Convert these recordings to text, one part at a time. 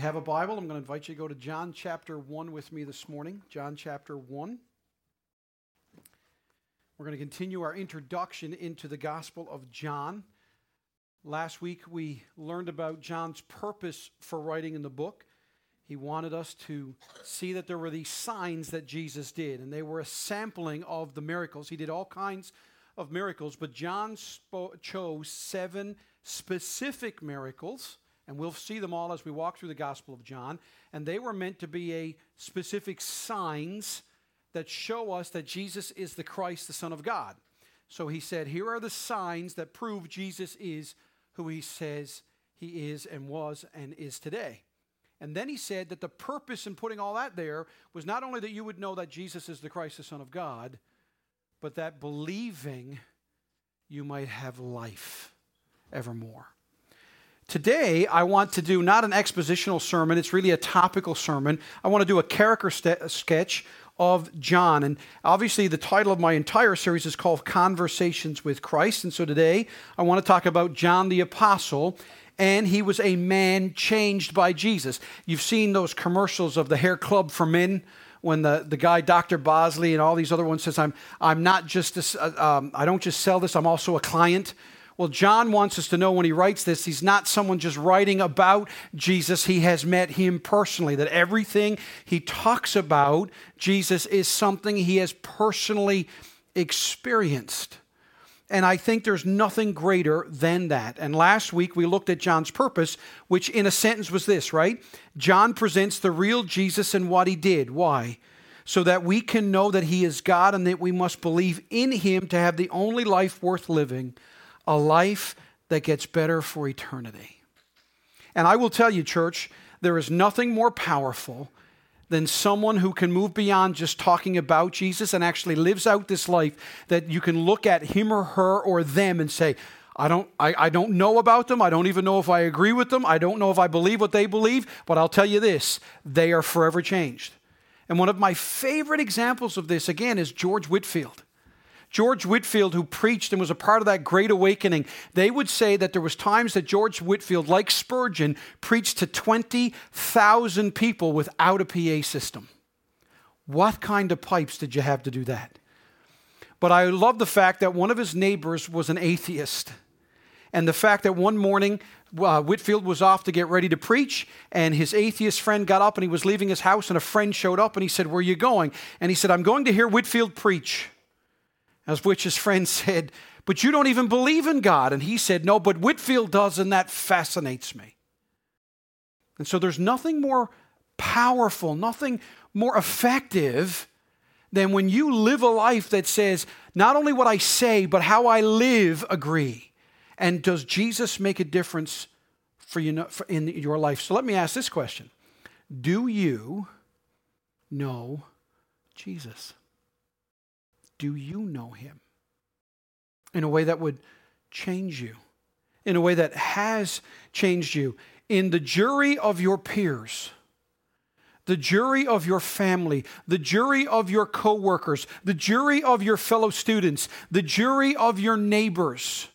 have a Bible, I'm going to invite you to go to John chapter 1 with me this morning. John chapter 1. We're going to continue our introduction into the Gospel of John. Last week we learned about John's purpose for writing in the book. He wanted us to see that there were these signs that Jesus did, and they were a sampling of the miracles. He did all kinds of miracles, but John spo- chose seven specific miracles, and we'll see them all as we walk through the Gospel of John. And they were meant to be a specific signs that show us that Jesus is the Christ, the Son of God. So he said, Here are the signs that prove Jesus is who he says he is and was and is today. And then he said that the purpose in putting all that there was not only that you would know that Jesus is the Christ, the Son of God, but that believing you might have life evermore. Today, I want to do not an expositional sermon, it's really a topical sermon. I want to do a character st- sketch of John. And obviously, the title of my entire series is called Conversations with Christ. And so today, I want to talk about John the Apostle. And he was a man changed by Jesus. You've seen those commercials of the hair club for men when the, the guy Dr. Bosley and all these other ones says, I'm, I'm not just, a, uh, um, I don't just sell this, I'm also a client. Well, John wants us to know when he writes this, he's not someone just writing about Jesus. He has met him personally, that everything he talks about Jesus is something he has personally experienced. And I think there's nothing greater than that. And last week we looked at John's purpose, which in a sentence was this, right? John presents the real Jesus and what he did. Why? So that we can know that he is God and that we must believe in him to have the only life worth living a life that gets better for eternity. And I will tell you, church, there is nothing more powerful than someone who can move beyond just talking about Jesus and actually lives out this life that you can look at him or her or them and say, I don't, I, I don't know about them. I don't even know if I agree with them. I don't know if I believe what they believe, but I'll tell you this they are forever changed. And one of my favorite examples of this, again, is George Whitefield. George Whitefield, who preached and was a part of that great awakening, they would say that there was times that George Whitefield, like Spurgeon, preached to 20,000 people without a PA system. What kind of pipes did you have to do that? But I love the fact that one of his neighbors was an atheist. And the fact that one morning uh, Whitefield was off to get ready to preach, and his atheist friend got up and he was leaving his house, and a friend showed up and he said, Where are you going? And he said, I'm going to hear Whitefield preach. As which his friend said, But you don't even believe in God. And he said, No, but Whitefield does, and that fascinates me. And so there's nothing more powerful, nothing more effective than when you live a life that says, Not only what I say, but how I live agree. And does Jesus make a difference for you in your life? So let me ask this question Do you know Jesus? Do you know him? In a way that would change you, in a way that has changed you. In the jury of your peers, the jury of your family, the jury of your coworkers, the jury of your fellow students, the jury of your neighbors,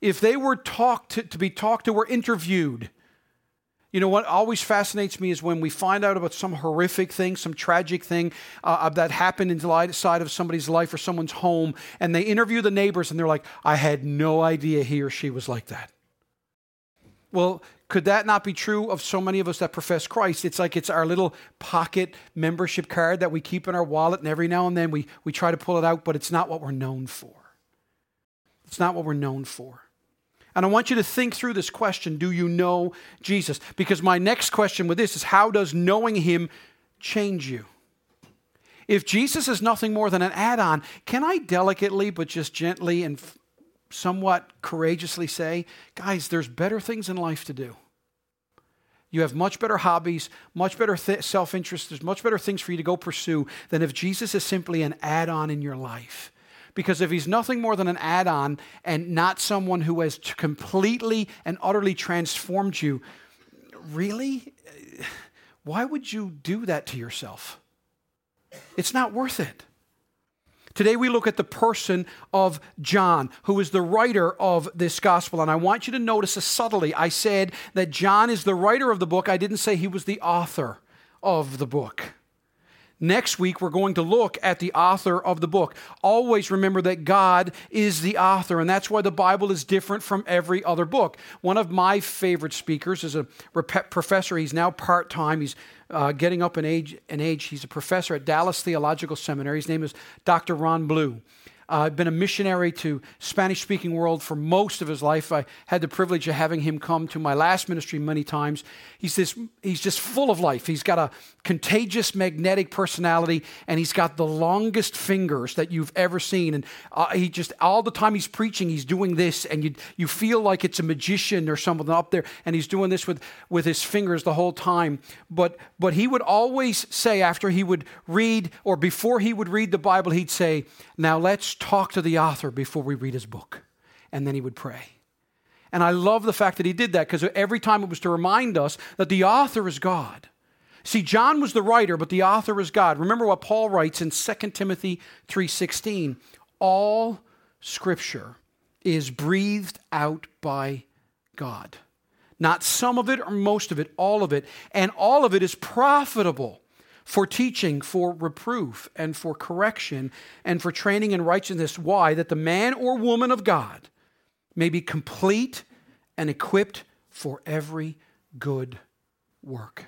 if they were talked to, to be talked to or interviewed, you know what always fascinates me is when we find out about some horrific thing, some tragic thing uh, that happened inside of somebody's life or someone's home, and they interview the neighbors and they're like, I had no idea he or she was like that. Well, could that not be true of so many of us that profess Christ? It's like it's our little pocket membership card that we keep in our wallet, and every now and then we, we try to pull it out, but it's not what we're known for. It's not what we're known for. And I want you to think through this question Do you know Jesus? Because my next question with this is How does knowing him change you? If Jesus is nothing more than an add on, can I delicately but just gently and somewhat courageously say, guys, there's better things in life to do? You have much better hobbies, much better th- self interest, there's much better things for you to go pursue than if Jesus is simply an add on in your life. Because if he's nothing more than an add on and not someone who has completely and utterly transformed you, really? Uh, why would you do that to yourself? It's not worth it. Today we look at the person of John, who is the writer of this gospel. And I want you to notice a subtlety. I said that John is the writer of the book, I didn't say he was the author of the book. Next week, we're going to look at the author of the book. Always remember that God is the author, and that's why the Bible is different from every other book. One of my favorite speakers is a professor. He's now part time. He's uh, getting up in age, in age. He's a professor at Dallas Theological Seminary. His name is Dr. Ron Blue. Uh, I've been a missionary to Spanish speaking world for most of his life. I had the privilege of having him come to my last ministry many times. He's, this, he's just full of life. He's got a contagious, magnetic personality, and he's got the longest fingers that you've ever seen. And uh, he just, all the time he's preaching, he's doing this, and you, you feel like it's a magician or something up there, and he's doing this with, with his fingers the whole time. But, but he would always say, after he would read, or before he would read the Bible, he'd say, Now let's talk to the author before we read his book. And then he would pray. And I love the fact that he did that because every time it was to remind us that the author is God. See, John was the writer, but the author is God. Remember what Paul writes in 2 Timothy 3:16. All scripture is breathed out by God. Not some of it or most of it, all of it. And all of it is profitable for teaching, for reproof, and for correction, and for training in righteousness. Why? That the man or woman of God may be complete and equipped for every good work.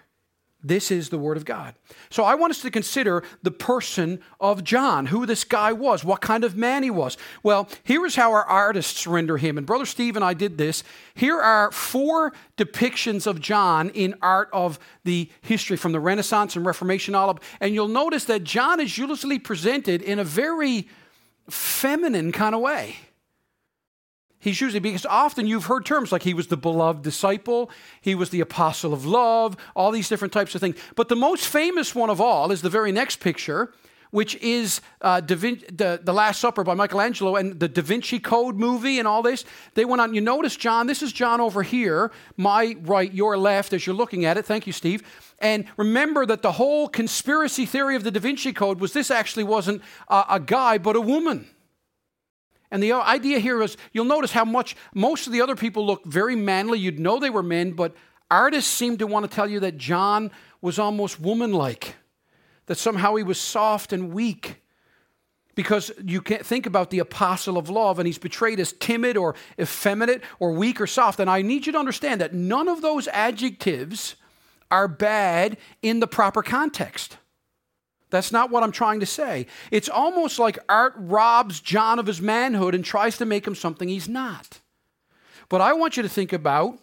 This is the Word of God. So I want us to consider the person of John, who this guy was, what kind of man he was. Well, here is how our artists render him. And Brother Steve and I did this. Here are four depictions of John in art of the history from the Renaissance and Reformation all up. And you'll notice that John is usually presented in a very feminine kind of way. He's usually, because often you've heard terms like he was the beloved disciple, he was the apostle of love, all these different types of things. But the most famous one of all is the very next picture, which is uh, Vin- the, the Last Supper by Michelangelo and the Da Vinci Code movie and all this. They went on, you notice, John, this is John over here, my right, your left, as you're looking at it. Thank you, Steve. And remember that the whole conspiracy theory of the Da Vinci Code was this actually wasn't a, a guy, but a woman. And the idea here is you'll notice how much most of the other people look very manly. You'd know they were men, but artists seem to want to tell you that John was almost womanlike, that somehow he was soft and weak. Because you can't think about the apostle of love and he's portrayed as timid or effeminate or weak or soft. And I need you to understand that none of those adjectives are bad in the proper context. That's not what I'm trying to say. It's almost like art robs John of his manhood and tries to make him something he's not. But I want you to think about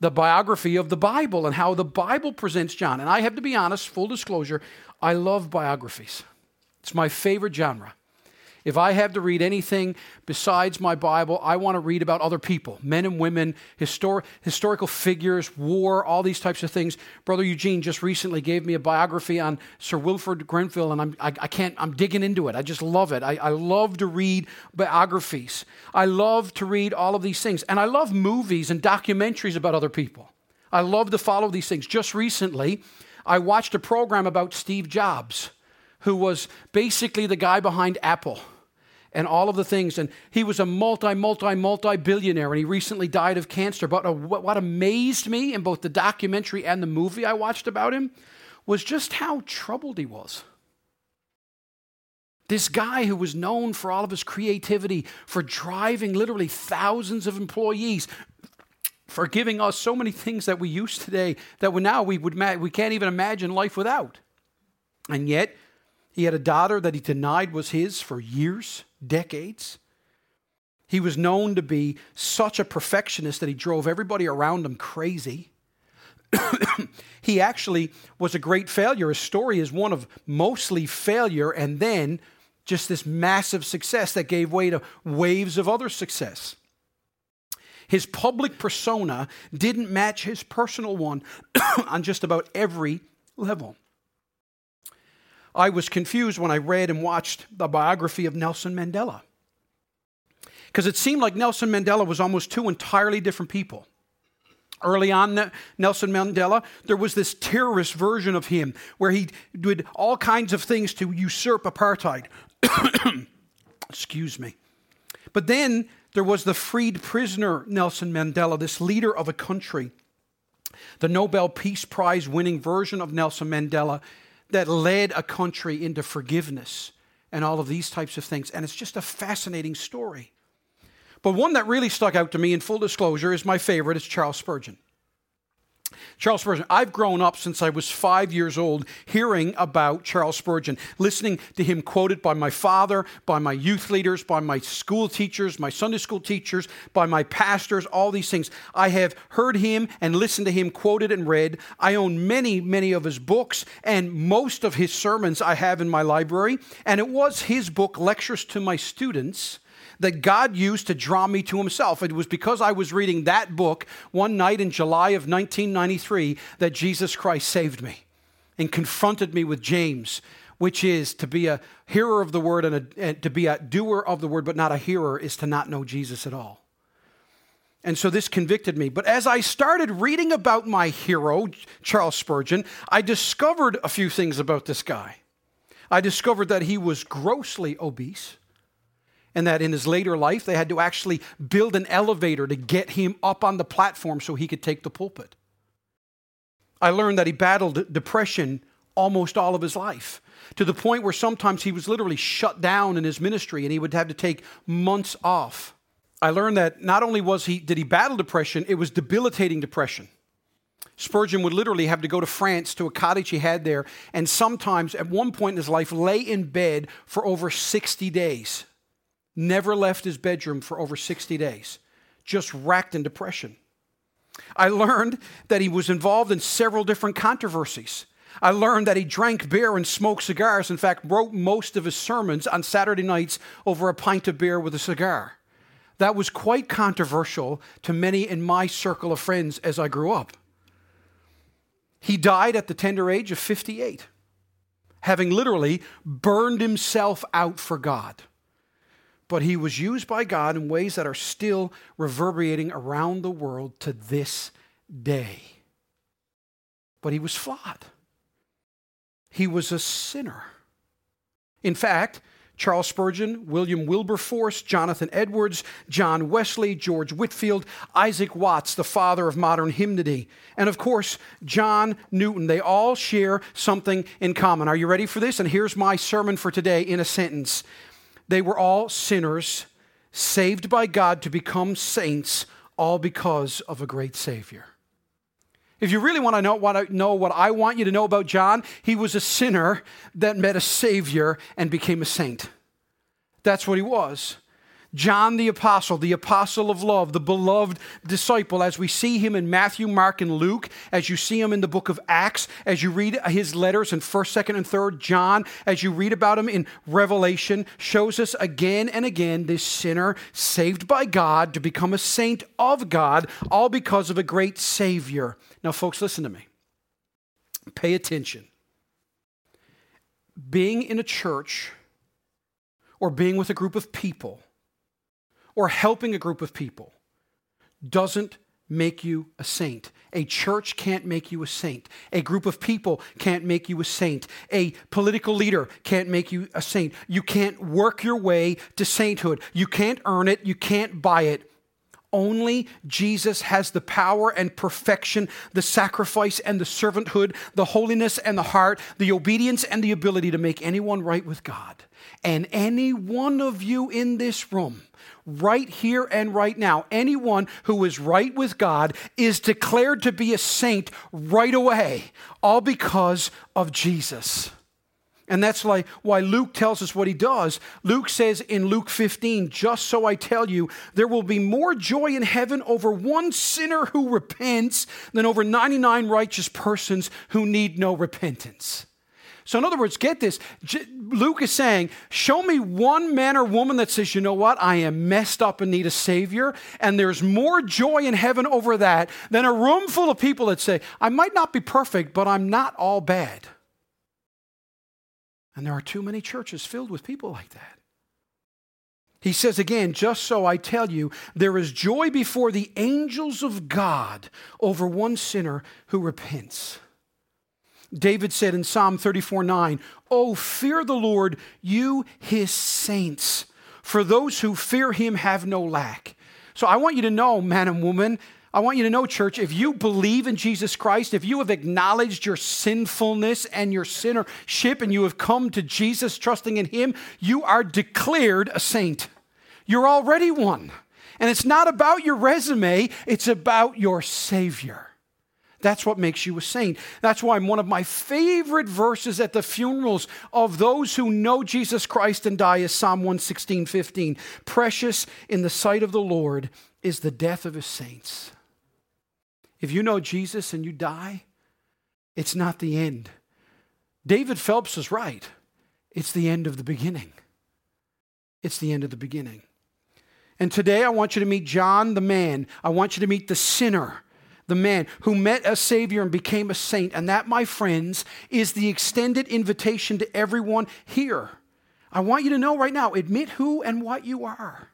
the biography of the Bible and how the Bible presents John. And I have to be honest, full disclosure, I love biographies. It's my favorite genre. If I have to read anything besides my Bible, I want to read about other people, men and women, histor- historical figures, war, all these types of things. Brother Eugene just recently gave me a biography on Sir Wilfrid Grenfell, and I'm, I, I can't, I'm digging into it. I just love it. I, I love to read biographies. I love to read all of these things. And I love movies and documentaries about other people. I love to follow these things. Just recently, I watched a program about Steve Jobs, who was basically the guy behind Apple and all of the things. And he was a multi, multi, multi billionaire, and he recently died of cancer. But what amazed me in both the documentary and the movie I watched about him was just how troubled he was. This guy who was known for all of his creativity, for driving literally thousands of employees, for giving us so many things that we use today that we now we would we can't even imagine life without. And yet, he had a daughter that he denied was his for years decades. He was known to be such a perfectionist that he drove everybody around him crazy. he actually was a great failure. His story is one of mostly failure and then just this massive success that gave way to waves of other success. His public persona didn't match his personal one on just about every level. I was confused when I read and watched the biography of Nelson Mandela. Because it seemed like Nelson Mandela was almost two entirely different people. Early on, Nelson Mandela, there was this terrorist version of him where he did all kinds of things to usurp apartheid. Excuse me. But then there was the freed prisoner, Nelson Mandela, this leader of a country, the Nobel Peace Prize winning version of Nelson Mandela that led a country into forgiveness and all of these types of things. And it's just a fascinating story. But one that really stuck out to me, in full disclosure, is my favorite. It's Charles Spurgeon. Charles Spurgeon, I've grown up since I was five years old hearing about Charles Spurgeon, listening to him quoted by my father, by my youth leaders, by my school teachers, my Sunday school teachers, by my pastors, all these things. I have heard him and listened to him quoted and read. I own many, many of his books, and most of his sermons I have in my library. And it was his book, Lectures to My Students that God used to draw me to Himself. It was because I was reading that book one night in July of 1993 that Jesus Christ saved me and confronted me with James, which is to be a hearer of the word and, a, and to be a doer of the word, but not a hearer, is to not know Jesus at all. And so this convicted me. But as I started reading about my hero, Charles Spurgeon, I discovered a few things about this guy. I discovered that he was grossly obese and that in his later life they had to actually build an elevator to get him up on the platform so he could take the pulpit. I learned that he battled depression almost all of his life to the point where sometimes he was literally shut down in his ministry and he would have to take months off. I learned that not only was he did he battle depression, it was debilitating depression. Spurgeon would literally have to go to France to a cottage he had there and sometimes at one point in his life lay in bed for over 60 days never left his bedroom for over 60 days, just racked in depression. I learned that he was involved in several different controversies. I learned that he drank beer and smoked cigars. In fact, wrote most of his sermons on Saturday nights over a pint of beer with a cigar. That was quite controversial to many in my circle of friends as I grew up. He died at the tender age of 58, having literally burned himself out for God but he was used by God in ways that are still reverberating around the world to this day. But he was flawed. He was a sinner. In fact, Charles Spurgeon, William Wilberforce, Jonathan Edwards, John Wesley, George Whitefield, Isaac Watts, the father of modern hymnody, and of course, John Newton. They all share something in common. Are you ready for this? And here's my sermon for today in a sentence they were all sinners, saved by God to become saints, all because of a great Savior. If you really want to know what, I, know what I want you to know about John, he was a sinner that met a Savior and became a saint. That's what he was. John the Apostle, the apostle of love, the beloved disciple, as we see him in Matthew, Mark, and Luke, as you see him in the book of Acts, as you read his letters in 1st, 2nd, and 3rd John, as you read about him in Revelation, shows us again and again this sinner saved by God to become a saint of God, all because of a great Savior. Now, folks, listen to me. Pay attention. Being in a church or being with a group of people or helping a group of people doesn't make you a saint. A church can't make you a saint. A group of people can't make you a saint. A political leader can't make you a saint. You can't work your way to sainthood. You can't earn it. You can't buy it. Only Jesus has the power and perfection, the sacrifice and the servanthood, the holiness and the heart, the obedience and the ability to make anyone right with God. And any one of you in this room right here and right now. Anyone who is right with God is declared to be a saint right away, all because of Jesus. And that's why, why Luke tells us what he does. Luke says in Luke 15, just so I tell you, there will be more joy in heaven over one sinner who repents than over 99 righteous persons who need no repentance. So, in other words, get this. Luke is saying, Show me one man or woman that says, You know what? I am messed up and need a Savior. And there's more joy in heaven over that than a room full of people that say, I might not be perfect, but I'm not all bad. And there are too many churches filled with people like that. He says again, just so I tell you, there is joy before the angels of God over one sinner who repents. David said in Psalm 34 9, Oh, fear the Lord, you his saints, For those who fear him have no lack. So I want you to know, man and woman, I want you to know, church, if you believe in Jesus Christ, if you have acknowledged your sinfulness and your sinnership, and you have come to Jesus trusting in Him, you are declared a saint. You're already one. And it's not about your resume, it's about your Savior. That's what makes you a saint. That's why one of my favorite verses at the funerals of those who know Jesus Christ and die is Psalm 116, 15. Precious in the sight of the Lord is the death of his saints. If you know Jesus and you die, it's not the end. David Phelps is right. It's the end of the beginning. It's the end of the beginning. And today I want you to meet John the man. I want you to meet the sinner, the man who met a Savior and became a saint. And that, my friends, is the extended invitation to everyone here. I want you to know right now admit who and what you are.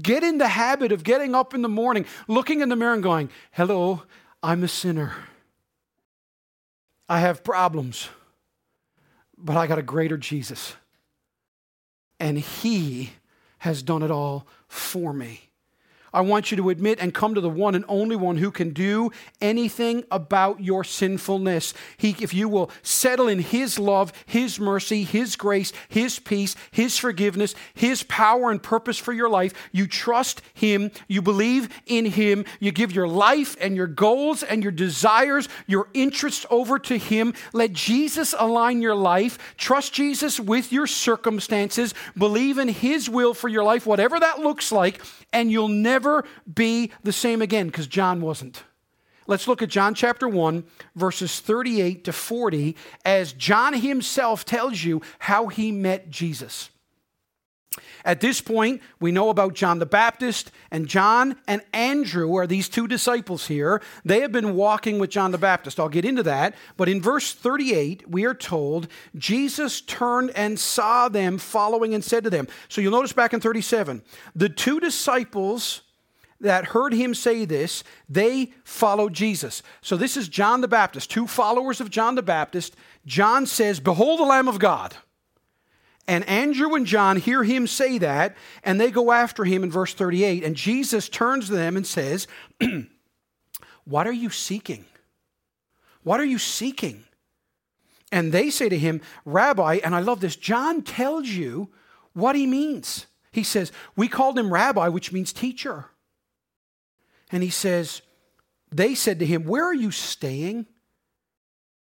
Get in the habit of getting up in the morning, looking in the mirror and going, Hello, I'm a sinner. I have problems, but I got a greater Jesus. And He has done it all for me. I want you to admit and come to the one and only one who can do anything about your sinfulness. He, if you will settle in His love, His mercy, His grace, His peace, His forgiveness, His power and purpose for your life, you trust Him, you believe in Him, you give your life and your goals and your desires, your interests over to Him. Let Jesus align your life. Trust Jesus with your circumstances. Believe in His will for your life, whatever that looks like, and you'll never be the same again because John wasn't. Let's look at John chapter 1, verses 38 to 40, as John himself tells you how he met Jesus. At this point, we know about John the Baptist, and John and Andrew are these two disciples here. They have been walking with John the Baptist. I'll get into that. But in verse 38, we are told Jesus turned and saw them following and said to them. So you'll notice back in 37, the two disciples that heard him say this, they followed Jesus. So this is John the Baptist, two followers of John the Baptist. John says, Behold the Lamb of God. And Andrew and John hear him say that, and they go after him in verse 38. And Jesus turns to them and says, What are you seeking? What are you seeking? And they say to him, Rabbi, and I love this, John tells you what he means. He says, We called him Rabbi, which means teacher. And he says, They said to him, Where are you staying?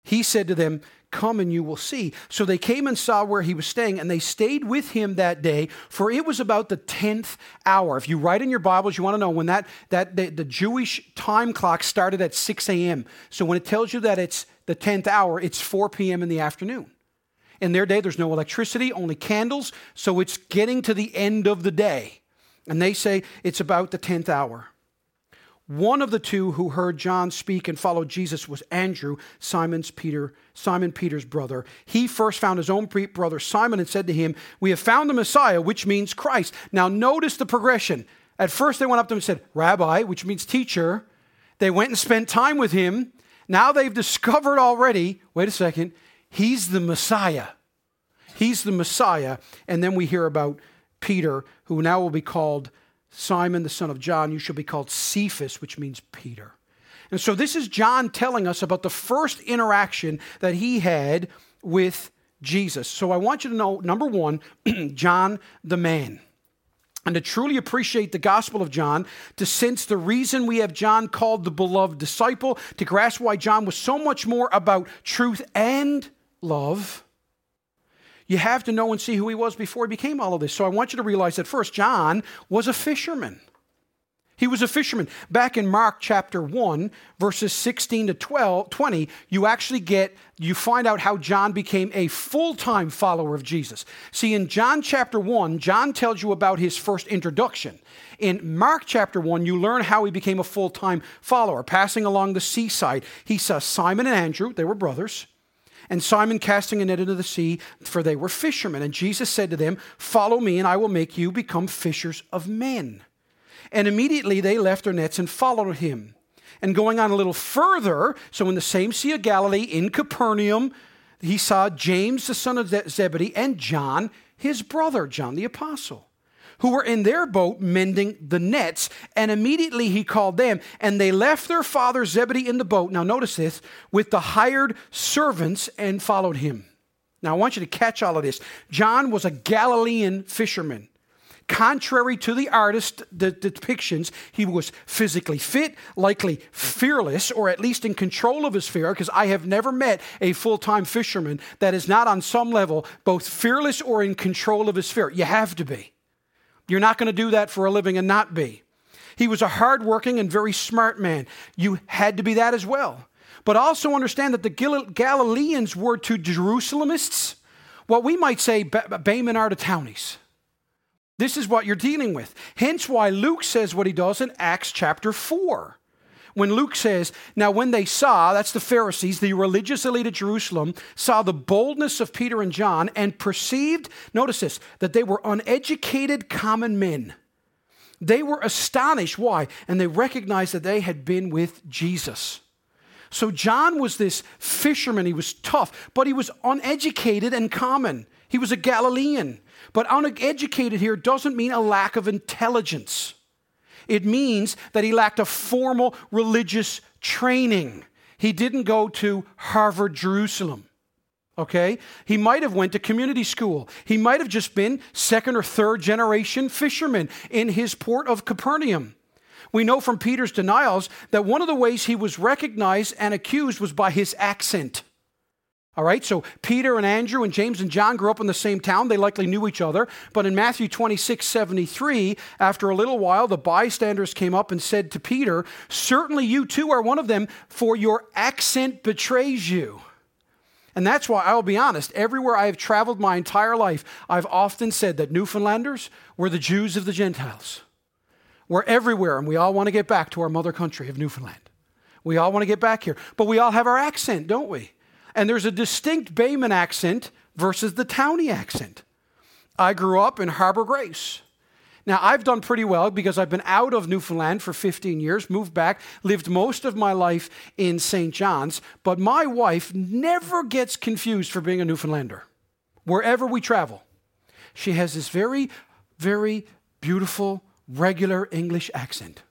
He said to them, Come and you will see. So they came and saw where he was staying, and they stayed with him that day, for it was about the 10th hour. If you write in your Bibles, you want to know when that, that the, the Jewish time clock started at 6 a.m. So when it tells you that it's the 10th hour, it's 4 p.m. in the afternoon. In their day, there's no electricity, only candles, so it's getting to the end of the day. And they say it's about the 10th hour. One of the two who heard John speak and followed Jesus was Andrew, Simon's Peter, Simon Peter's brother. He first found his own brother Simon and said to him, "We have found the Messiah, which means Christ." Now notice the progression. At first they went up to him and said, "Rabbi," which means teacher. They went and spent time with him. Now they've discovered already, wait a second, he's the Messiah. He's the Messiah. And then we hear about Peter, who now will be called Simon, the son of John, you shall be called Cephas, which means Peter. And so this is John telling us about the first interaction that he had with Jesus. So I want you to know number one, John the man. And to truly appreciate the Gospel of John, to sense the reason we have John called the beloved disciple, to grasp why John was so much more about truth and love you have to know and see who he was before he became all of this. So I want you to realize that first, John was a fisherman. He was a fisherman. Back in Mark chapter 1, verses 16 to 12, 20, you actually get, you find out how John became a full time follower of Jesus. See, in John chapter 1, John tells you about his first introduction. In Mark chapter 1, you learn how he became a full time follower. Passing along the seaside, he saw Simon and Andrew, they were brothers and Simon casting a net into the sea, for they were fishermen. And Jesus said to them, Follow me, and I will make you become fishers of men. And immediately they left their nets and followed him. And going on a little further, so in the same Sea of Galilee, in Capernaum, he saw James, the son of Zebedee, and John, his brother, John the Apostle, who were in their boat mending the nets. And immediately he called them, and they left their father Zebedee in the boat. Now, notice this with the hired servants and followed him. Now, I want you to catch all of this. John was a Galilean fisherman. Contrary to the artist the, depictions, he was physically fit, likely fearless, or at least in control of his fear, because I have never met a full time fisherman that is not on some level both fearless or in control of his fear. You have to be. You're not going to do that for a living and not be. He was a hardworking and very smart man. You had to be that as well. But also understand that the Galileans were to Jerusalemists what we might say Bayman are to townies. This is what you're dealing with. Hence why Luke says what he does in Acts chapter 4. When Luke says, Now when they saw, that's the Pharisees, the religious elite of Jerusalem, saw the boldness of Peter and John and perceived, notice this, that they were uneducated common men. They were astonished. Why? And they recognized that they had been with Jesus. So John was this fisherman. He was tough, but he was uneducated and common. He was a Galilean. But uneducated here doesn't mean a lack of intelligence. It means that he lacked a formal religious training. He didn't go to Harvard, Jerusalem. Okay? He might have went to community school. He might have just been second or third generation fisherman in his port of Capernaum. We know from Peter's denials that one of the ways he was recognized and accused was by his accent. All right, so Peter and Andrew and James and John grew up in the same town. They likely knew each other. But in Matthew 26 73, after a little while, the bystanders came up and said to Peter, Certainly you too are one of them, for your accent betrays you. And that's why I'll be honest, everywhere I have traveled my entire life, I've often said that Newfoundlanders were the Jews of the Gentiles. We're everywhere, and we all want to get back to our mother country of Newfoundland. We all want to get back here. But we all have our accent, don't we? And there's a distinct Bayman accent versus the towny accent. I grew up in Harbour Grace. Now, I've done pretty well because I've been out of Newfoundland for 15 years, moved back, lived most of my life in St. John's, but my wife never gets confused for being a Newfoundlander. Wherever we travel, she has this very, very beautiful, regular English accent.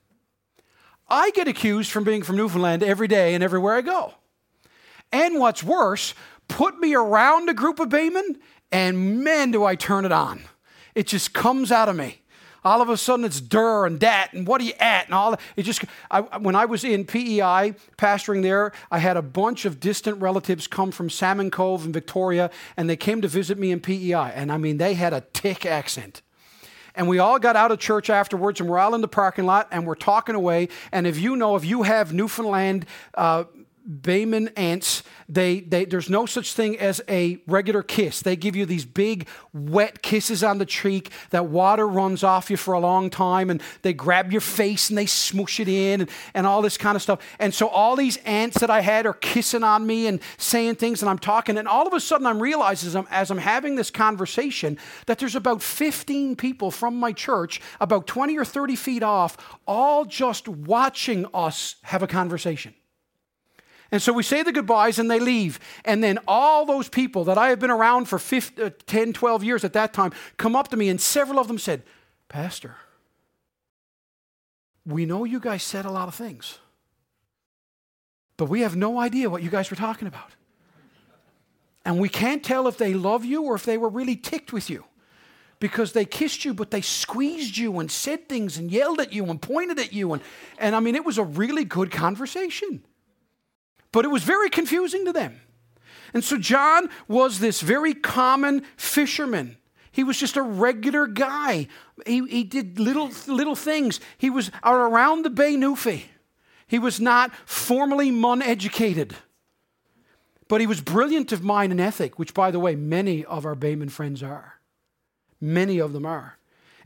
I get accused from being from Newfoundland every day and everywhere I go. And what's worse, put me around a group of Baymen, and man, do I turn it on. It just comes out of me. All of a sudden, it's dur and dat and what are you at and all. It just I, when I was in PEI pastoring there, I had a bunch of distant relatives come from Salmon Cove and Victoria, and they came to visit me in PEI. And I mean, they had a tick accent. And we all got out of church afterwards, and we're all in the parking lot, and we're talking away. And if you know, if you have Newfoundland uh, Bayman aunts, they, they, there's no such thing as a regular kiss. They give you these big, wet kisses on the cheek that water runs off you for a long time, and they grab your face and they smoosh it in and, and all this kind of stuff. And so all these aunts that I had are kissing on me and saying things, and I'm talking, and all of a sudden I'm realizing as I'm, as I'm having this conversation that there's about 15 people from my church, about 20 or 30 feet off, all just watching us have a conversation. And so we say the goodbyes and they leave. And then all those people that I have been around for 15, uh, 10, 12 years at that time come up to me, and several of them said, Pastor, we know you guys said a lot of things, but we have no idea what you guys were talking about. And we can't tell if they love you or if they were really ticked with you because they kissed you, but they squeezed you and said things and yelled at you and pointed at you. And, and I mean, it was a really good conversation but it was very confusing to them. And so John was this very common fisherman. He was just a regular guy. He, he did little, little things. He was around the Bay Newfie. He was not formally Mun educated, but he was brilliant of mind and ethic, which, by the way, many of our Bayman friends are. Many of them are.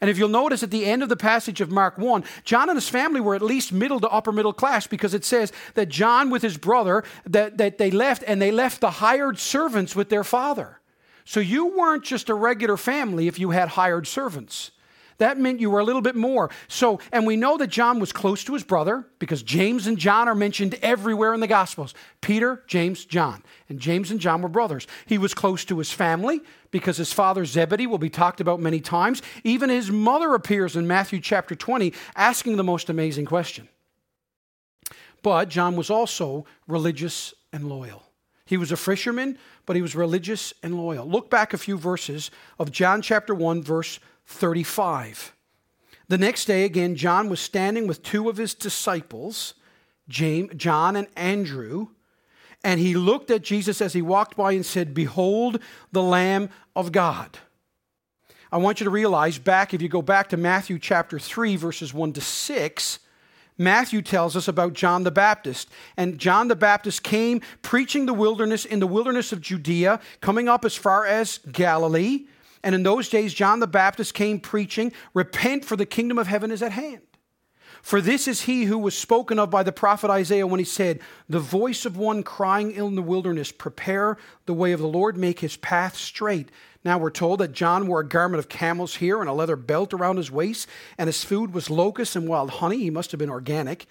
And if you'll notice at the end of the passage of Mark 1, John and his family were at least middle to upper middle class because it says that John with his brother that, that they left and they left the hired servants with their father. So you weren't just a regular family if you had hired servants. That meant you were a little bit more. So, and we know that John was close to his brother because James and John are mentioned everywhere in the Gospels Peter, James, John. And James and John were brothers. He was close to his family because his father Zebedee will be talked about many times. Even his mother appears in Matthew chapter 20 asking the most amazing question. But John was also religious and loyal. He was a fisherman, but he was religious and loyal. Look back a few verses of John chapter 1, verse 35. The next day, again, John was standing with two of his disciples, James, John and Andrew, and he looked at Jesus as he walked by and said, Behold the Lamb of God. I want you to realize back, if you go back to Matthew chapter 3, verses 1 to 6, Matthew tells us about John the Baptist. And John the Baptist came preaching the wilderness in the wilderness of Judea, coming up as far as Galilee. And in those days, John the Baptist came preaching, Repent, for the kingdom of heaven is at hand. For this is he who was spoken of by the prophet Isaiah when he said, The voice of one crying in the wilderness, Prepare the way of the Lord, make his path straight. Now we're told that John wore a garment of camel's hair and a leather belt around his waist, and his food was locusts and wild honey. He must have been organic.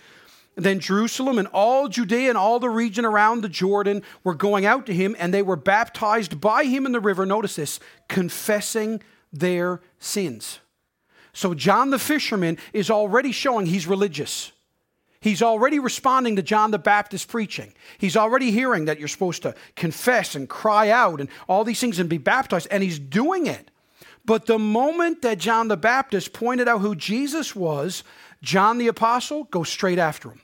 Then Jerusalem and all Judea and all the region around the Jordan were going out to him, and they were baptized by him in the river. Notice this confessing their sins. So John the fisherman is already showing he's religious. He's already responding to John the Baptist preaching. He's already hearing that you're supposed to confess and cry out and all these things and be baptized, and he's doing it. But the moment that John the Baptist pointed out who Jesus was, John the Apostle goes straight after him.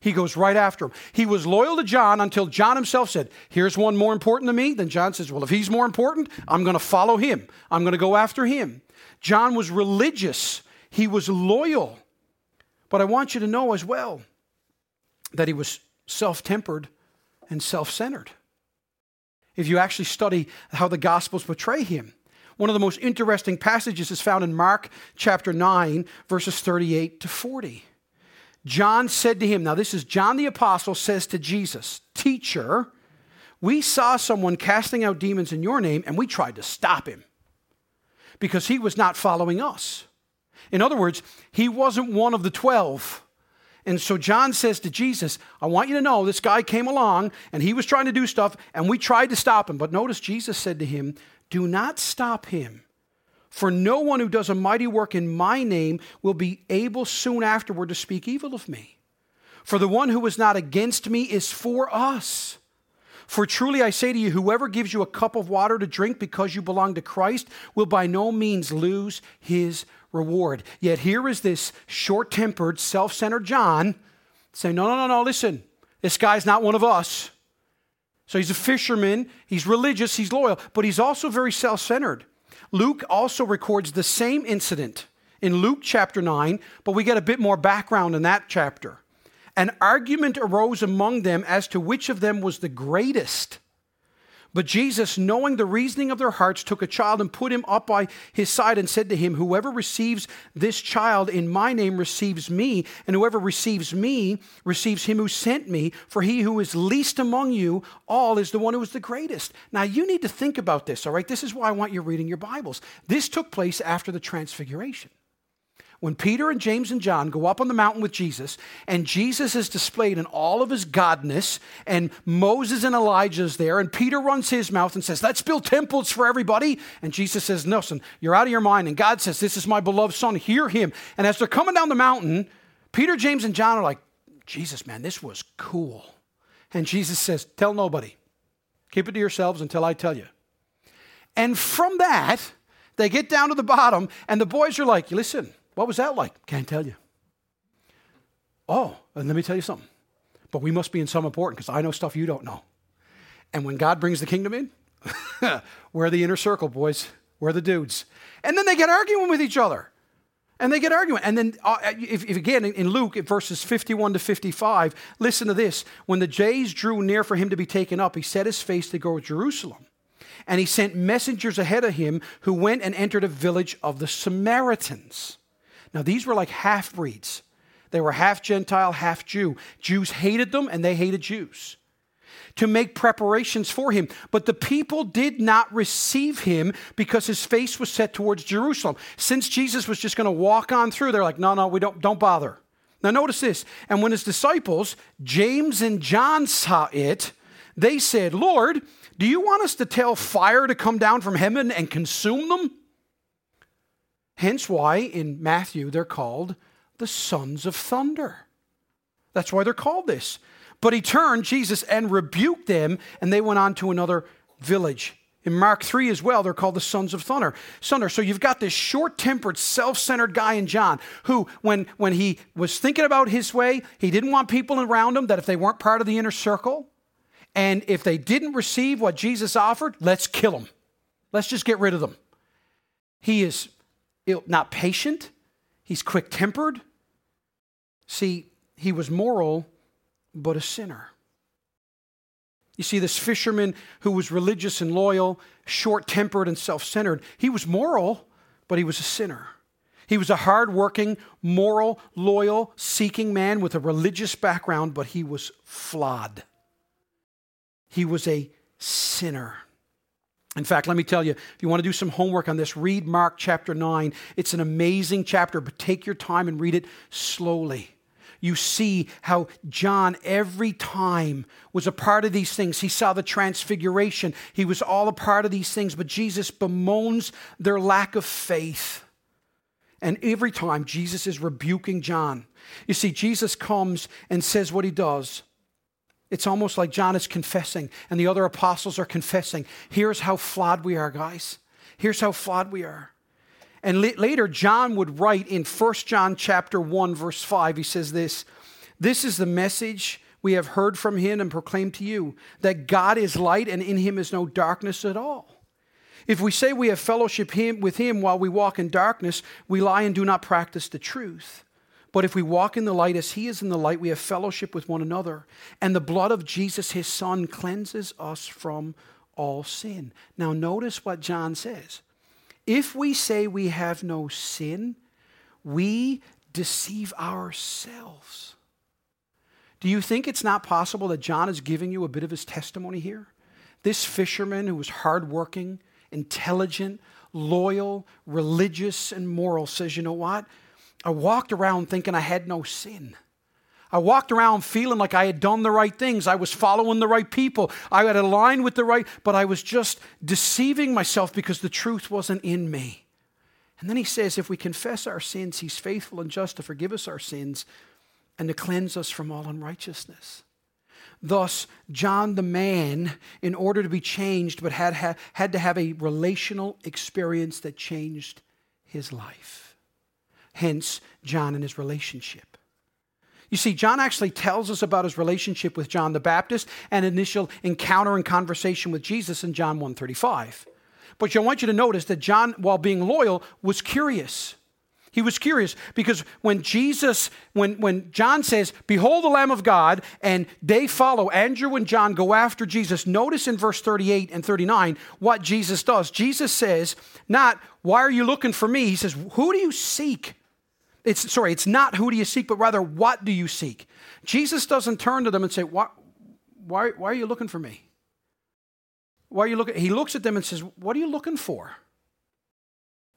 He goes right after him. He was loyal to John until John himself said, Here's one more important to me. Then John says, Well, if he's more important, I'm going to follow him. I'm going to go after him. John was religious, he was loyal. But I want you to know as well that he was self tempered and self centered. If you actually study how the Gospels portray him, one of the most interesting passages is found in Mark chapter 9, verses 38 to 40. John said to him, now this is John the Apostle says to Jesus, Teacher, we saw someone casting out demons in your name and we tried to stop him because he was not following us. In other words, he wasn't one of the 12. And so John says to Jesus, I want you to know this guy came along and he was trying to do stuff and we tried to stop him. But notice Jesus said to him, Do not stop him. For no one who does a mighty work in my name will be able soon afterward to speak evil of me. For the one who is not against me is for us. For truly I say to you, whoever gives you a cup of water to drink because you belong to Christ will by no means lose his reward. Yet here is this short tempered, self centered John saying, No, no, no, no, listen, this guy's not one of us. So he's a fisherman, he's religious, he's loyal, but he's also very self centered. Luke also records the same incident in Luke chapter 9, but we get a bit more background in that chapter. An argument arose among them as to which of them was the greatest. But Jesus, knowing the reasoning of their hearts, took a child and put him up by his side and said to him, Whoever receives this child in my name receives me, and whoever receives me receives him who sent me. For he who is least among you all is the one who is the greatest. Now you need to think about this, all right? This is why I want you reading your Bibles. This took place after the transfiguration when Peter and James and John go up on the mountain with Jesus, and Jesus is displayed in all of his godness, and Moses and Elijah is there, and Peter runs his mouth and says, Let's build temples for everybody. And Jesus says, No, son, you're out of your mind. And God says, This is my beloved son, hear him. And as they're coming down the mountain, Peter, James, and John are like, Jesus, man, this was cool. And Jesus says, Tell nobody. Keep it to yourselves until I tell you. And from that, they get down to the bottom, and the boys are like, Listen, what was that like? Can't tell you. Oh, and let me tell you something. But we must be in some important because I know stuff you don't know. And when God brings the kingdom in, we're the inner circle, boys. We're the dudes. And then they get arguing with each other. And they get arguing. And then, uh, if, if, again, in Luke, in verses 51 to 55, listen to this. When the days drew near for him to be taken up, he set his face to go to Jerusalem. And he sent messengers ahead of him who went and entered a village of the Samaritans. Now, these were like half breeds. They were half Gentile, half Jew. Jews hated them, and they hated Jews. to make preparations for him. But the people did not receive him because his face was set towards Jerusalem. Since Jesus was just going to walk on through, they're like, no, no, we don't, don't bother. Now notice this. And when his disciples, James and John, saw it, they said, Lord, do you want us to tell fire to come down from heaven and consume them? Hence why in Matthew they're called the sons of thunder. That's why they're called this. But he turned, Jesus, and rebuked them, and they went on to another village. In Mark 3 as well, they're called the sons of thunder. Thunder. So you've got this short-tempered, self-centered guy in John who, when, when he was thinking about his way, he didn't want people around him that if they weren't part of the inner circle, and if they didn't receive what Jesus offered, let's kill them. Let's just get rid of them. He is not patient. He's quick-tempered. See, he was moral, but a sinner. You see, this fisherman who was religious and loyal, short tempered and self centered, he was moral, but he was a sinner. He was a hard-working, moral, loyal, seeking man with a religious background, but he was flawed. He was a sinner. In fact, let me tell you, if you want to do some homework on this, read Mark chapter 9. It's an amazing chapter, but take your time and read it slowly you see how John every time was a part of these things. He saw the transfiguration, he was all a part of these things, but Jesus bemoans their lack of faith. And every time Jesus is rebuking John. You see, Jesus comes and says what he does. It's almost like John is confessing and the other apostles are confessing. Here's how flawed we are, guys. Here's how flawed we are. And later, John would write in 1 John chapter 1, verse 5, he says this, This is the message we have heard from him and proclaimed to you, that God is light and in him is no darkness at all. If we say we have fellowship him, with him while we walk in darkness, we lie and do not practice the truth. But if we walk in the light as he is in the light, we have fellowship with one another. And the blood of Jesus, his son, cleanses us from all sin. Now, notice what John says. If we say we have no sin, we deceive ourselves. Do you think it's not possible that John is giving you a bit of his testimony here? This fisherman who was hardworking, intelligent, loyal, religious, and moral says, You know what? I walked around thinking I had no sin. I walked around feeling like I had done the right things. I was following the right people. I had aligned with the right, but I was just deceiving myself because the truth wasn't in me. And then he says, if we confess our sins, he's faithful and just to forgive us our sins and to cleanse us from all unrighteousness. Thus, John the man, in order to be changed, but had, had, to have a relational experience that changed his life. Hence, John and his relationship. You see, John actually tells us about his relationship with John the Baptist and initial encounter and conversation with Jesus in John 1:35. But I want you to notice that John, while being loyal, was curious. He was curious because when Jesus, when, when John says, Behold the Lamb of God, and they follow, Andrew and John go after Jesus, notice in verse 38 and 39 what Jesus does. Jesus says, Not, why are you looking for me? He says, Who do you seek? It's sorry, it's not who do you seek, but rather what do you seek? Jesus doesn't turn to them and say, Why, why, why are you looking for me? Why are you looking? He looks at them and says, What are you looking for?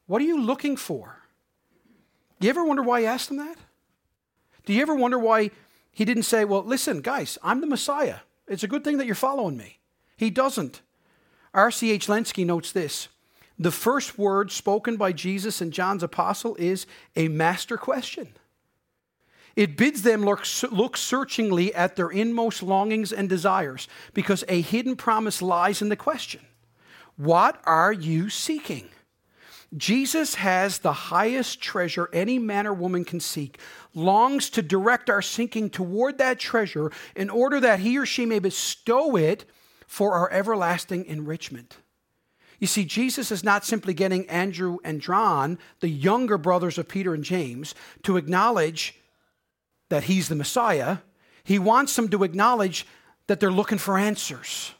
What are you looking for? Do you ever wonder why he asked them that? Do you ever wonder why he didn't say, Well, listen, guys, I'm the Messiah. It's a good thing that you're following me. He doesn't. R.C.H. Lenski notes this the first word spoken by Jesus and John's apostle is a master question. It bids them look, look, searchingly at their inmost longings and desires because a hidden promise lies in the question What are you seeking? Jesus has the highest treasure any man or woman can seek, longs to direct our seeking toward that treasure in order that he or she may bestow it for our everlasting enrichment. You see, Jesus is not simply getting Andrew and John, the younger brothers of Peter and James, to acknowledge that he's the Messiah. He wants them to acknowledge that they're looking for answers.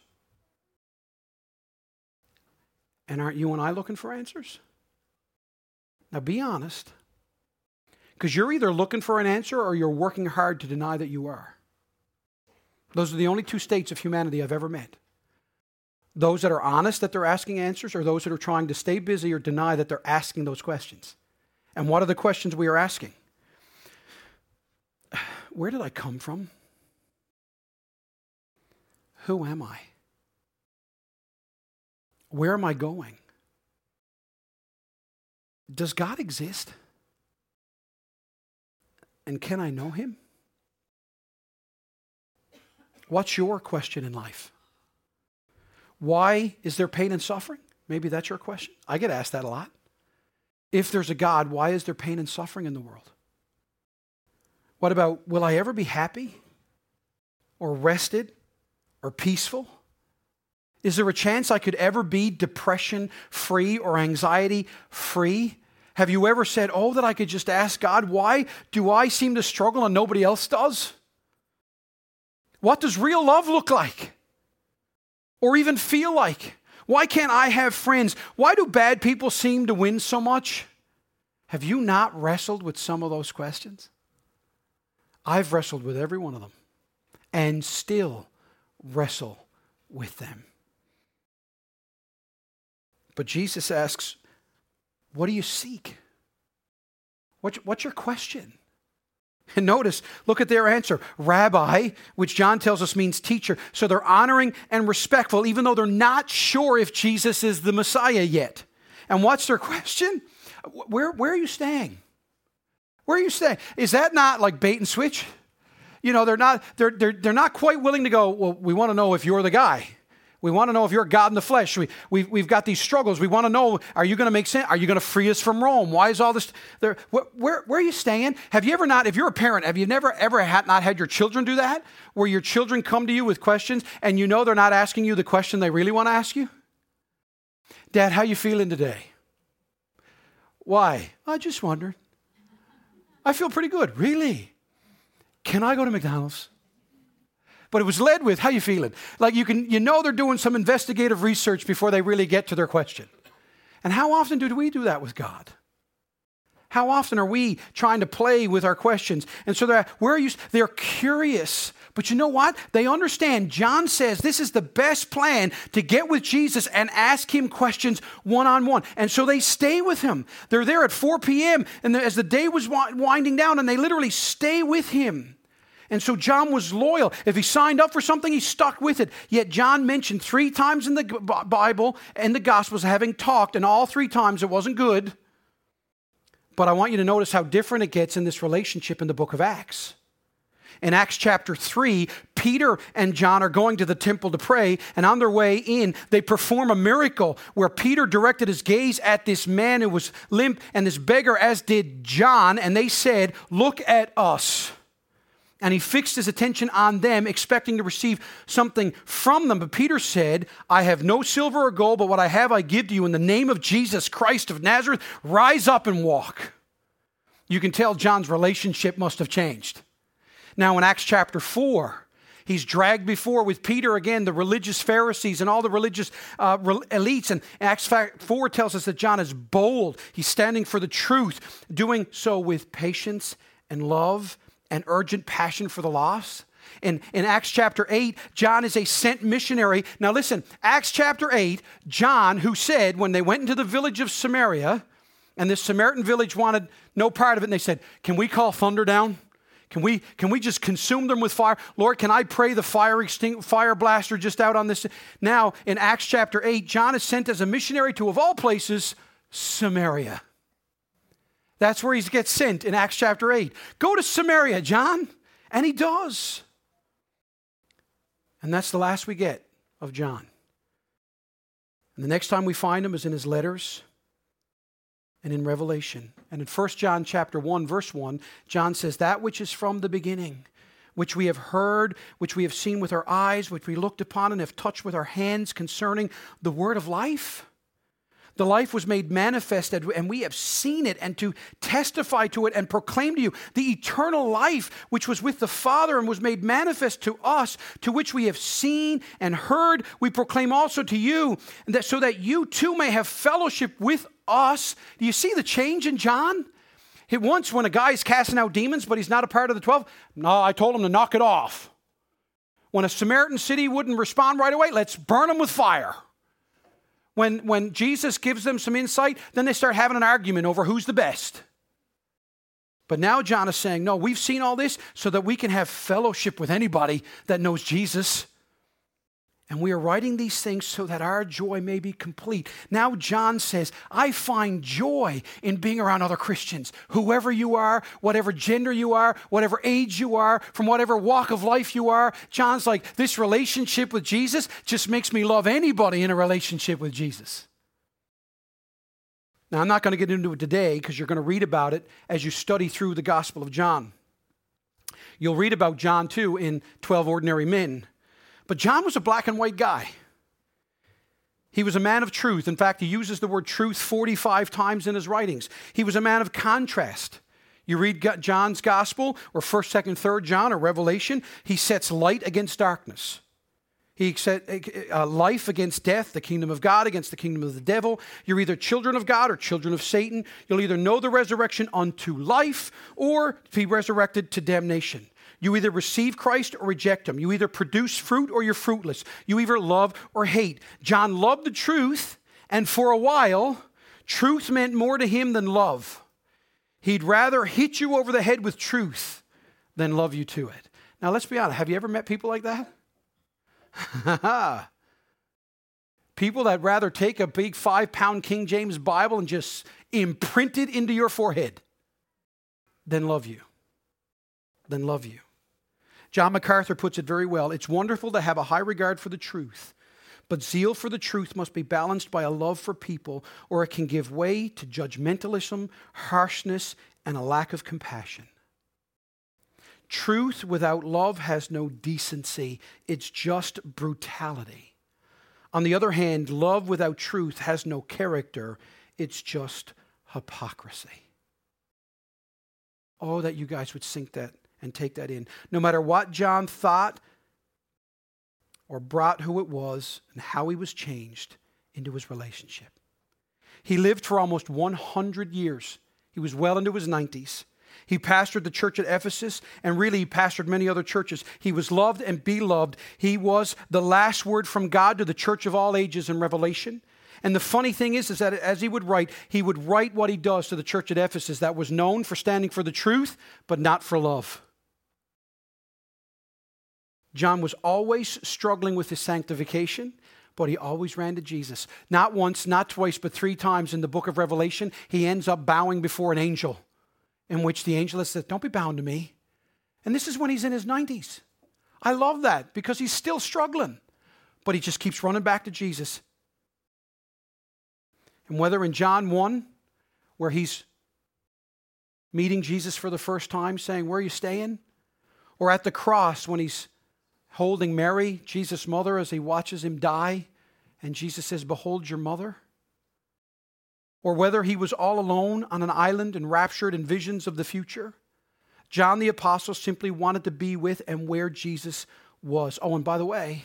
And aren't you and I looking for answers? Now be honest. Because you're either looking for an answer or you're working hard to deny that you are. Those are the only two states of humanity I've ever met. Those that are honest that they're asking answers, or those that are trying to stay busy or deny that they're asking those questions. And what are the questions we are asking? Where did I come from? Who am I? Where am I going? Does God exist? And can I know him? What's your question in life? Why is there pain and suffering? Maybe that's your question. I get asked that a lot. If there's a God, why is there pain and suffering in the world? What about, will I ever be happy or rested or peaceful? Is there a chance I could ever be depression free or anxiety free? Have you ever said, Oh, that I could just ask God, why do I seem to struggle and nobody else does? What does real love look like? Or even feel like? Why can't I have friends? Why do bad people seem to win so much? Have you not wrestled with some of those questions? I've wrestled with every one of them and still wrestle with them. But Jesus asks, What do you seek? What's, your question? And notice, look at their answer Rabbi, which John tells us means teacher. So they're honoring and respectful, even though they're not sure if Jesus is the Messiah yet. And what's their question? Where, where are you staying? Where are you staying? Is that not like bait and switch? You know, they're not, they're, they're, they're not quite willing to go, well, we want to know if you're the guy. We want to know if you're God in the flesh. We, we've, we've got these struggles. We want to know are you going to make sense? Are you going to free us from Rome? Why is all this there? Where, where, where, are you staying? Have you ever not, if you're a parent, have you never ever had, not had your children do that? Where your children come to you with questions and you know they're not asking you the question they really want to ask you? Dad, how you feeling today? Why? I just wondered. I feel pretty good. Really? Can I go to McDonald's? But it was led with how you feeling? Like you can you know they're doing some investigative research before they really get to their question. And how often do we do that with god? How often are we trying to play with our questions? And so they're where are you they're curious. But you know what? They understand. John says this is the best plan to get with jesus and ask him questions one-on-one. And so they stay with him. They're there at 4 p.m and as the day was winding down and they literally stay with him and so John was loyal. If he signed up for something, he stuck with it. Yet John mentioned three times in the Bible and the Gospels having talked, and all three times it wasn't good. But I want you to notice how different it gets in this relationship in the book of Acts. In Acts chapter 3, Peter and John are going to the temple to pray, and on their way in, they perform a miracle where Peter directed his gaze at this man who was limp and this beggar, as did John, and they said, Look at us and he fixed his attention on them, expecting to receive something from them. But Peter said, I have no silver or gold, but what I have I give to you. In the name of Jesus Christ of Nazareth, rise up and walk. You can tell John's relationship must have changed. Now, in Acts chapter 4, he's dragged before with Peter again, the religious Pharisees and all the religious uh, elites. And Acts 4 tells us that John is bold. He's standing for the truth, doing so with patience and love and urgent passion for the lost. In, in Acts chapter 8, John is a sent missionary. Now, listen, Acts chapter 8, John, who said when they went into the village of Samaria, and this Samaritan village wanted no part of it, and they said, Can we call thunder down? Can we, can we just consume them with fire? Lord, can I pray the fire, extinct, fire blaster just out on this? Now, in Acts chapter 8, John is sent as a missionary to, of all places, Samaria. That's where he gets sent in Acts chapter 8. Go to Samaria, John. And he does. And that's the last we get of John. And the next time we find him is in his letters and in Revelation. And in 1 John chapter 1 verse 1, John says that which is from the beginning, which we have heard, which we have seen with our eyes, which we looked upon and have touched with our hands concerning the word of life. The life was made manifest, and we have seen it, and to testify to it and proclaim to you the eternal life which was with the Father and was made manifest to us, to which we have seen and heard, we proclaim also to you, that, so that you too may have fellowship with us. Do you see the change in John? It once, when a guy is casting out demons, but he's not a part of the 12, no, I told him to knock it off. When a Samaritan city wouldn't respond right away, let's burn them with fire. When, when Jesus gives them some insight, then they start having an argument over who's the best. But now John is saying, no, we've seen all this so that we can have fellowship with anybody that knows Jesus. And we are writing these things so that our joy may be complete. Now, John says, I find joy in being around other Christians. Whoever you are, whatever gender you are, whatever age you are, from whatever walk of life you are, John's like, this relationship with Jesus just makes me love anybody in a relationship with Jesus. Now, I'm not going to get into it today because you're going to read about it as you study through the Gospel of John. You'll read about John too in 12 Ordinary Men. But John was a black and white guy. He was a man of truth. In fact, he uses the word truth 45 times in his writings. He was a man of contrast. You read John's gospel, or 1st, 2nd, 3rd John, or Revelation, he sets light against darkness. He set eh, eh, eh, uh, life against death, the kingdom of God against the kingdom of the devil. You're either children of God or children of Satan. You'll either know the resurrection unto life or be resurrected to damnation. You either receive Christ or reject him. You either produce fruit or you're fruitless. You either love or hate. John loved the truth, and for a while, truth meant more to him than love. He'd rather hit you over the head with truth than love you to it. Now, let's be honest. Have you ever met people like that? People that rather take a big five pound King James Bible and just imprint it into your forehead than love you. Than love you. John MacArthur puts it very well. It's wonderful to have a high regard for the truth, but zeal for the truth must be balanced by a love for people, or it can give way to judgmentalism, harshness, and a lack of compassion. Truth without love has no decency, it's just brutality. On the other hand, love without truth has no character, it's just hypocrisy. Oh, that you guys would sink that and take that in. No matter what John thought or brought who it was and how he was changed into his relationship. He lived for almost 100 years. He was well into his 90s. He pastored the church at Ephesus, and really, he pastored many other churches. He was loved and beloved. He was the last word from God to the church of all ages in Revelation. And the funny thing is, is that as he would write, he would write what he does to the church at Ephesus that was known for standing for the truth, but not for love. John was always struggling with his sanctification, but he always ran to Jesus. Not once, not twice, but three times in the book of Revelation, he ends up bowing before an angel in which the angel says, Don't be bound to me. And this is when he's in his 90s. I love that because he's still struggling, but he just keeps running back to Jesus. And whether in John 1, where he's meeting Jesus for the first time, saying, Where are you staying? Or at the cross when he's holding Mary, Jesus' mother, as he watches him die, and Jesus says, Behold your mother or whether he was all alone on an island enraptured in visions of the future. John the Apostle simply wanted to be with and where Jesus was. Oh, and by the way,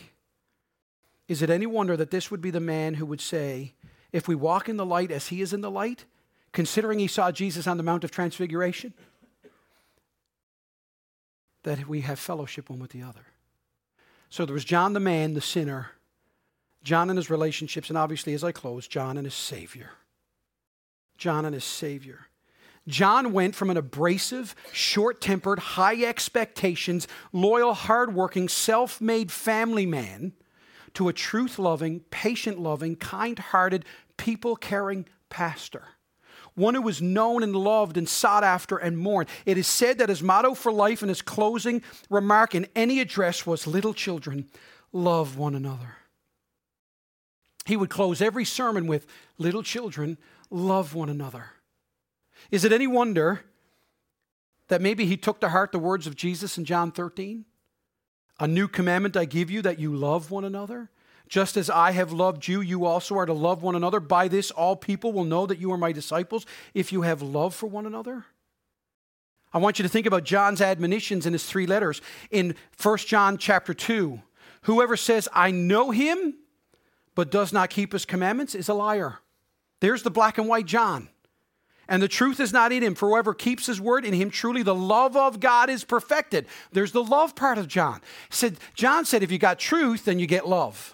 is it any wonder that this would be the man who would say, If we walk in the light as he is in the light, considering he saw Jesus on the Mount of Transfiguration, that we have fellowship one with the other. So there was John the man, the sinner, John and his relationships, and obviously, as I close, John and his Savior. John and his Savior. John went from an abrasive, short tempered, high expectations, loyal, hardworking, self made family man to a truth loving, patient loving, kind hearted, people caring pastor. One who was known and loved and sought after and mourned. It is said that his motto for life and his closing remark in any address was Little children, love one another. He would close every sermon with Little children, love one another. Is it any wonder that maybe he took to heart the words of Jesus in John 13? A new commandment I give you that you love one another. Just as I have loved you, you also are to love one another. By this, all people will know that you are my disciples if you have love for one another. I want you to think about John's admonitions in his three letters. In 1 John chapter 2, whoever says, I know him, but does not keep his commandments is a liar. There's the black and white John. And the truth is not in him. For whoever keeps his word, in him truly the love of God is perfected. There's the love part of John. Said, John said, if you got truth, then you get love.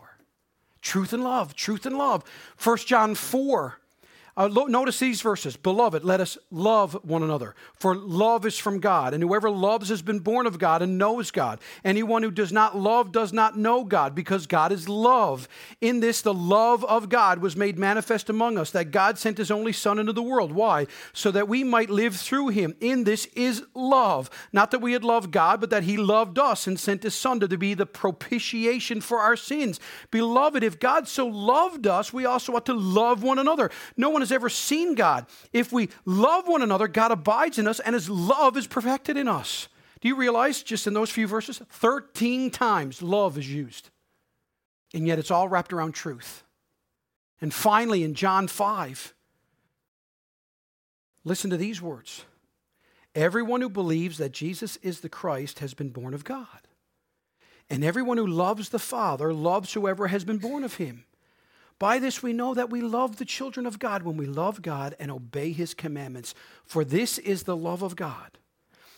Truth and love, truth and love. 1 John 4 uh, lo- notice these verses. Beloved, let us love one another, for love is from God, and whoever loves has been born of God and knows God. Anyone who does not love does not know God, because God is love. In this, the love of God was made manifest among us, that God sent his only Son into the world. Why? So that we might live through him. In this is love. Not that we had loved God, but that he loved us and sent his Son to be the propitiation for our sins. Beloved, if God so loved us, we also ought to love one another. No one has ever seen God. If we love one another, God abides in us and his love is perfected in us. Do you realize just in those few verses, 13 times love is used? And yet it's all wrapped around truth. And finally, in John 5, listen to these words Everyone who believes that Jesus is the Christ has been born of God. And everyone who loves the Father loves whoever has been born of him. By this we know that we love the children of God when we love God and obey his commandments. For this is the love of God,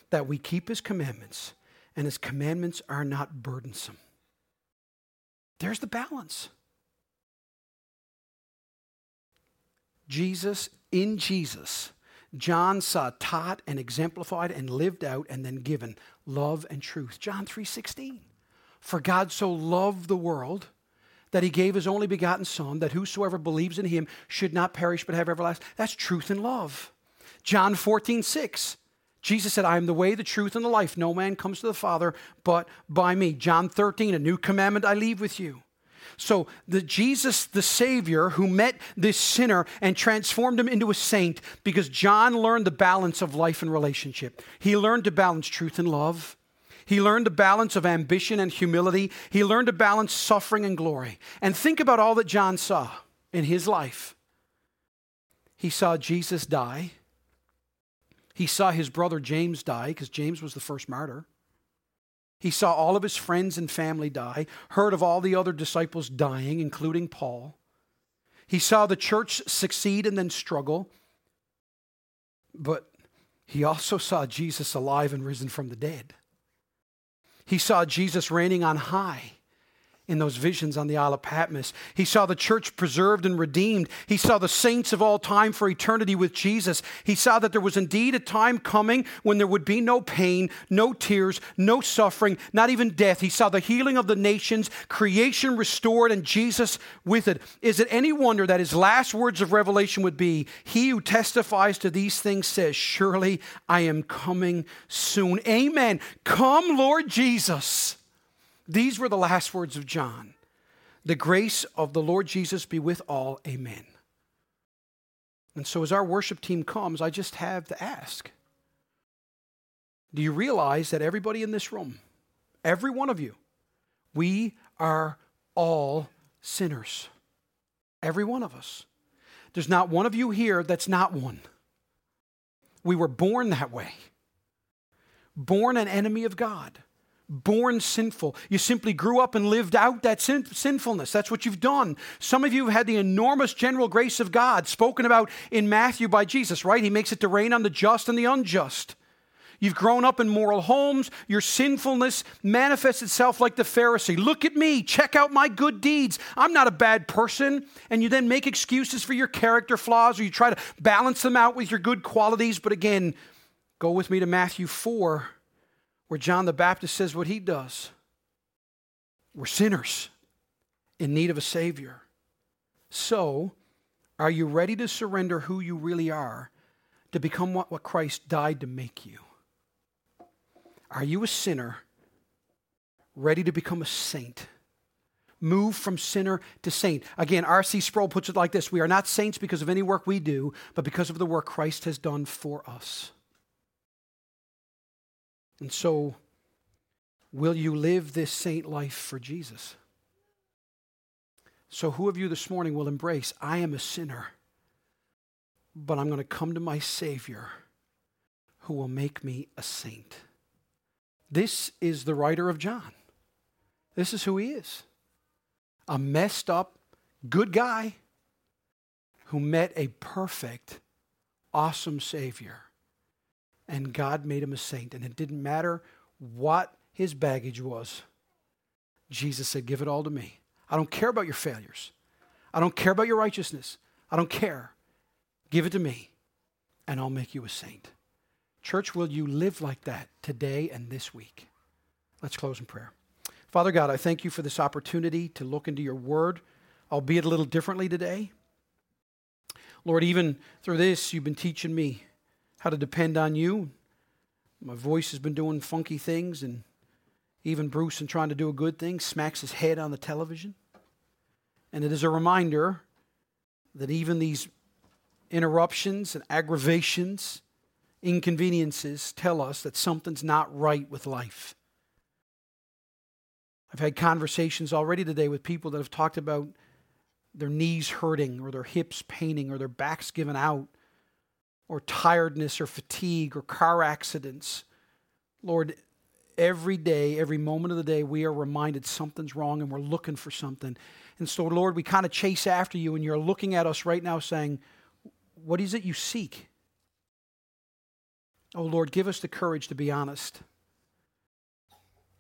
that we keep his commandments, and his commandments are not burdensome. There's the balance. Jesus, in Jesus, John saw taught and exemplified and lived out and then given love and truth. John 3:16. For God so loved the world that he gave his only begotten Son, that whosoever believes in him should not perish but have everlasting. That's truth and love. John 14, 6. Jesus said, I am the way, the truth, and the life. No man comes to the Father but by me. John 13, a new commandment I leave with you. So, the Jesus, the Savior, who met this sinner and transformed him into a saint, because John learned the balance of life and relationship. He learned to balance truth and love. He learned a balance of ambition and humility. He learned to balance suffering and glory. And think about all that John saw in his life. He saw Jesus die. He saw his brother James die because James was the first martyr. He saw all of his friends and family die, heard of all the other disciples dying, including Paul. He saw the church succeed and then struggle. But he also saw Jesus alive and risen from the dead. He saw Jesus reigning on high in those visions on the Isle of Patmos. He saw the church preserved and redeemed. He saw the saints of all time for eternity with Jesus. He saw that there was indeed a time coming when there would be no pain, no tears, no suffering, not even death. He saw the healing of the nations, creation restored, and Jesus with it. Is it any wonder that his last words of revelation would be, He who testifies to these things says, Surely I am coming soon. Amen. Come, Lord Jesus. These were the last words of John. The grace of the Lord Jesus be with all. Amen. And so, as our worship team comes, I just have to ask Do you realize that everybody in this room, every one of you, we are all sinners? Every one of us. There's not one of you here that's not one. We were born that way, born an enemy of God born sinful. You simply grew up and lived out that sin- sinfulness. That's what you've done. Some of you have had the enormous general grace of God spoken about in Matthew by Jesus, right? He makes it to rain on the just and the unjust. You've grown up in moral homes. Your sinfulness manifests itself like the Pharisee. Look at me. Check out my good deeds. I'm not a bad person. And you then make excuses for your character flaws or you try to balance them out with your good qualities. But again, go with me to Matthew 4 where John the Baptist says what he does. We're sinners in need of a Savior. So, are you ready to surrender who you really are to become what, what Christ died to make you? Are you a sinner ready to become a saint? move from sinner to saint. Again, R.C. Sproul puts it like this We are not saints because of any work we do, but because of the work Christ has done for us. And so, will you live this saint life for Jesus? So, who of you this morning will embrace, I am a sinner, but I'm going to come to my Savior who will make me a saint? This is the writer of John. This is who he is a messed up, good guy who met a perfect, awesome Savior. And God made him a saint. And it didn't matter what his baggage was. Jesus said, Give it all to me. I don't care about your failures. I don't care about your righteousness. I don't care. Give it to me, and I'll make you a saint. Church, will you live like that today and this week? Let's close in prayer. Father God, I thank you for this opportunity to look into your word, albeit a little differently today. Lord, even through this, you've been teaching me how to depend on you. My voice has been doing funky things, and even Bruce, in trying to do a good thing, smacks his head on the television. And it is a reminder that even these interruptions and aggravations, inconveniences tell us that something's not right with life. I've had conversations already today with people that have talked about their knees hurting or their hips paining or their backs giving out or tiredness or fatigue or car accidents. Lord, every day, every moment of the day, we are reminded something's wrong and we're looking for something. And so, Lord, we kind of chase after you, and you're looking at us right now saying, What is it you seek? Oh, Lord, give us the courage to be honest.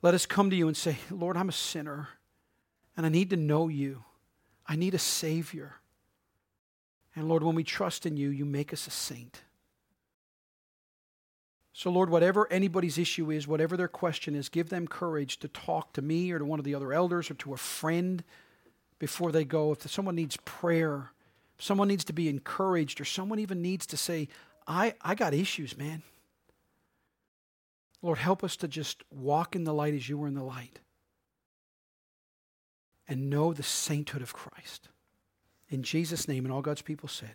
Let us come to you and say, Lord, I'm a sinner and I need to know you. I need a Savior. And Lord, when we trust in you, you make us a saint. So, Lord, whatever anybody's issue is, whatever their question is, give them courage to talk to me or to one of the other elders or to a friend before they go. If someone needs prayer, if someone needs to be encouraged, or someone even needs to say, I, I got issues, man. Lord, help us to just walk in the light as you were in the light and know the sainthood of Christ. In Jesus' name, and all God's people said,